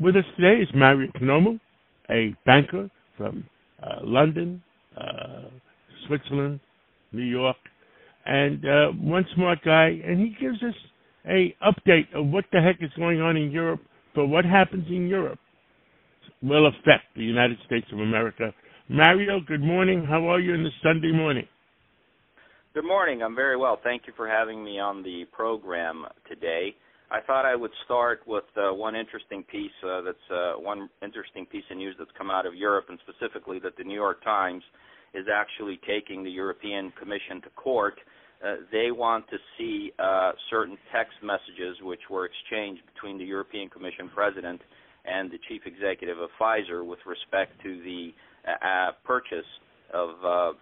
With us today is Mario Economou, a banker from uh, London, uh, Switzerland, New York, and uh, one smart guy, and he gives us a update of what the heck is going on in Europe. For what happens in Europe will affect the United States of America. Mario, good morning. How are you in this Sunday morning? Good morning. I'm very well. Thank you for having me on the program today. I thought I would start with uh, one interesting piece uh, that's uh, one interesting piece of news that's come out of Europe, and specifically that the New York Times is actually taking the European Commission to court. Uh, they want to see uh, certain text messages which were exchanged between the European Commission president and the chief executive of Pfizer with respect to the uh, purchase of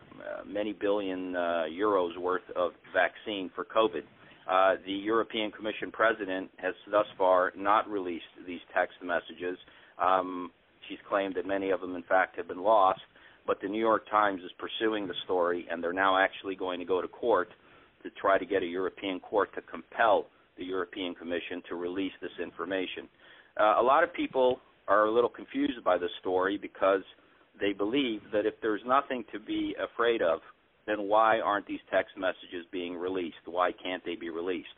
many billion euros worth of vaccine for COVID. Uh, the European Commission president has thus far not released these text messages. Um, she's claimed that many of them, in fact, have been lost. But the New York Times is pursuing the story, and they're now actually going to go to court to try to get a European court to compel the European Commission to release this information. Uh, a lot of people are a little confused by this story because they believe that if there's nothing to be afraid of, then why aren't these text messages being released? Why can't they be released?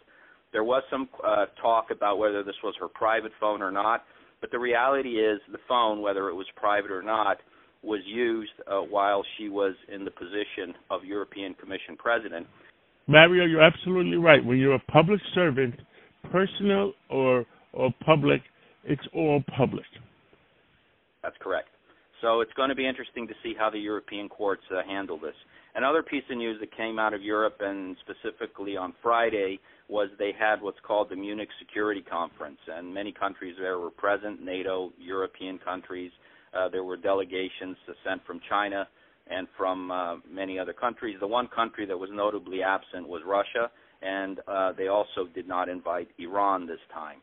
There was some uh, talk about whether this was her private phone or not, but the reality is the phone, whether it was private or not, was used uh, while she was in the position of European Commission president. Mario, you're absolutely right. When you're a public servant, personal or or public, it's all public. That's correct. So it's going to be interesting to see how the European courts uh, handle this. Another piece of news that came out of Europe and specifically on Friday was they had what's called the Munich Security Conference, and many countries there were present NATO, European countries. Uh, there were delegations sent from China and from uh, many other countries. The one country that was notably absent was Russia, and uh, they also did not invite Iran this time.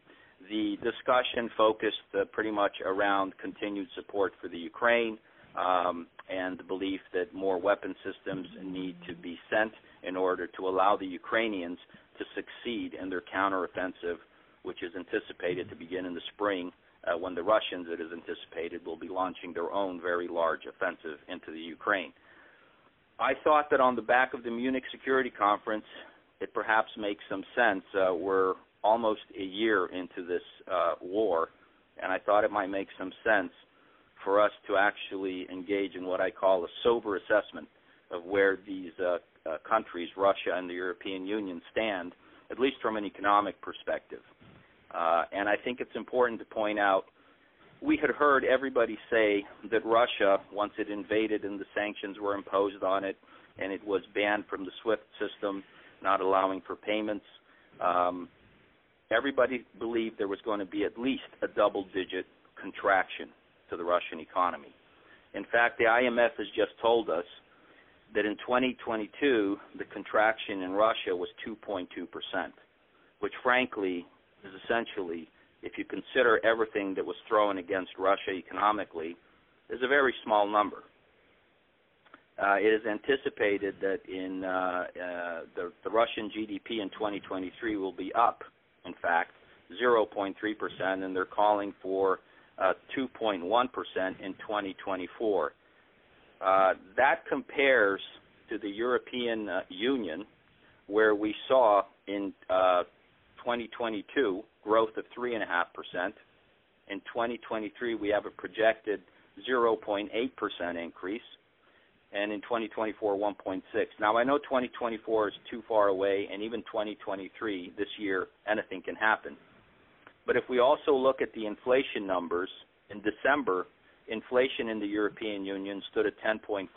The discussion focused uh, pretty much around continued support for the Ukraine, um, and the belief that more weapon systems need to be sent in order to allow the Ukrainians to succeed in their counteroffensive, which is anticipated to begin in the spring uh, when the Russians, it is anticipated, will be launching their own very large offensive into the Ukraine. I thought that on the back of the Munich Security Conference, it perhaps makes some sense. Uh, we're almost a year into this uh, war, and I thought it might make some sense for us to actually engage in what I call a sober assessment of where these uh, uh, countries, Russia and the European Union, stand, at least from an economic perspective. Uh, and I think it's important to point out we had heard everybody say that Russia, once it invaded and the sanctions were imposed on it, and it was banned from the SWIFT system, not allowing for payments, um, everybody believed there was going to be at least a double digit contraction to the Russian economy. In fact, the IMF has just told us that in 2022, the contraction in Russia was 2.2%, which frankly is essentially, if you consider everything that was thrown against Russia economically, is a very small number. Uh, it is anticipated that in uh, uh, the, the Russian GDP in 2023 will be up, in fact, 0.3%, and they're calling for uh, 2.1% in 2024. Uh, that compares to the European uh, Union, where we saw in 2022 growth of 3.5%. In 2023, we have a projected 0.8% increase, and in 2024, 1.6. Now, I know 2024 is too far away, and even 2023, this year, anything can happen. But if we also look at the inflation numbers, in December, inflation in the European Union stood at 10.4%,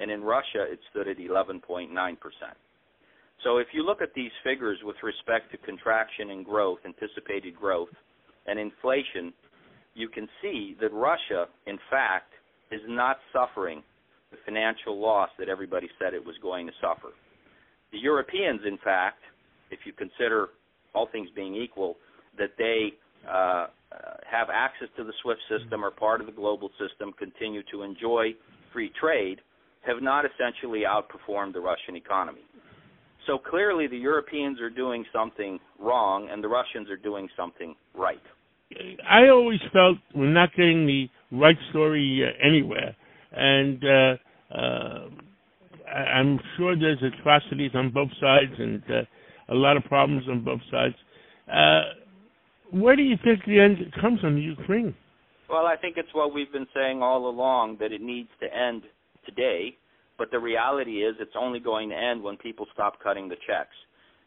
and in Russia it stood at 11.9%. So if you look at these figures with respect to contraction and growth, anticipated growth, and inflation, you can see that Russia, in fact, is not suffering the financial loss that everybody said it was going to suffer. The Europeans, in fact, if you consider all things being equal, that they uh, have access to the SWIFT system, are part of the global system, continue to enjoy free trade, have not essentially outperformed the Russian economy. So clearly, the Europeans are doing something wrong, and the Russians are doing something right. I always felt we're not getting the right story uh, anywhere, and uh, uh, I'm sure there's atrocities on both sides and uh, a lot of problems on both sides. Where do you think the end comes the Ukraine? Well, I think it's what we've been saying all along that it needs to end today, but the reality is it's only going to end when people stop cutting the checks.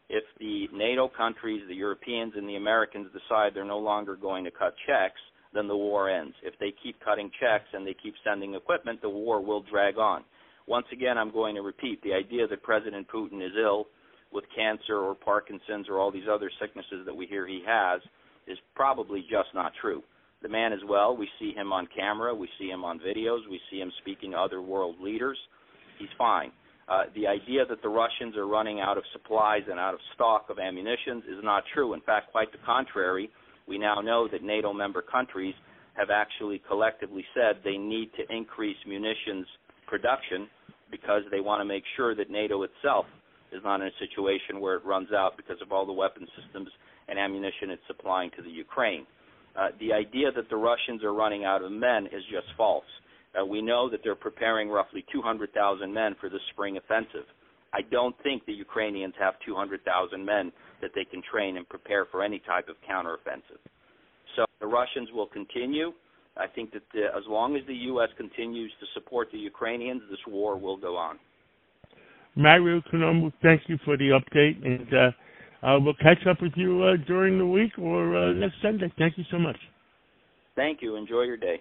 If the NATO countries, the Europeans, and the Americans decide they're no longer going to cut checks, then the war ends. If they keep cutting checks and they keep sending equipment, the war will drag on. Once again, I'm going to repeat the idea that President Putin is ill with cancer or Parkinson's or all these other sicknesses that we hear he has is probably just not true. The man is well. We see him on camera. We see him on videos. We see him speaking to other world leaders. He's fine. Uh, the idea that the Russians are running out of supplies and out of stock of ammunition is not true. In fact, quite the contrary. We now know that NATO member countries have actually collectively said they need to increase munitions production because they want to make sure that NATO itself is not in a situation where it runs out because of all the weapon systems and ammunition it's supplying to the Ukraine. Uh, the idea that the Russians are running out of men is just false. Uh, we know that they're preparing roughly 200,000 men for the spring offensive. I don't think the Ukrainians have 200,000 men that they can train and prepare for any type of counteroffensive. So the Russians will continue. I think that the, as long as the U.S. continues to support the Ukrainians, this war will go on. Mario Economou, thank you for the update, and uh, uh, we'll catch up with you uh, during the week or uh, next Sunday. Thank you so much. Thank you. Enjoy your day.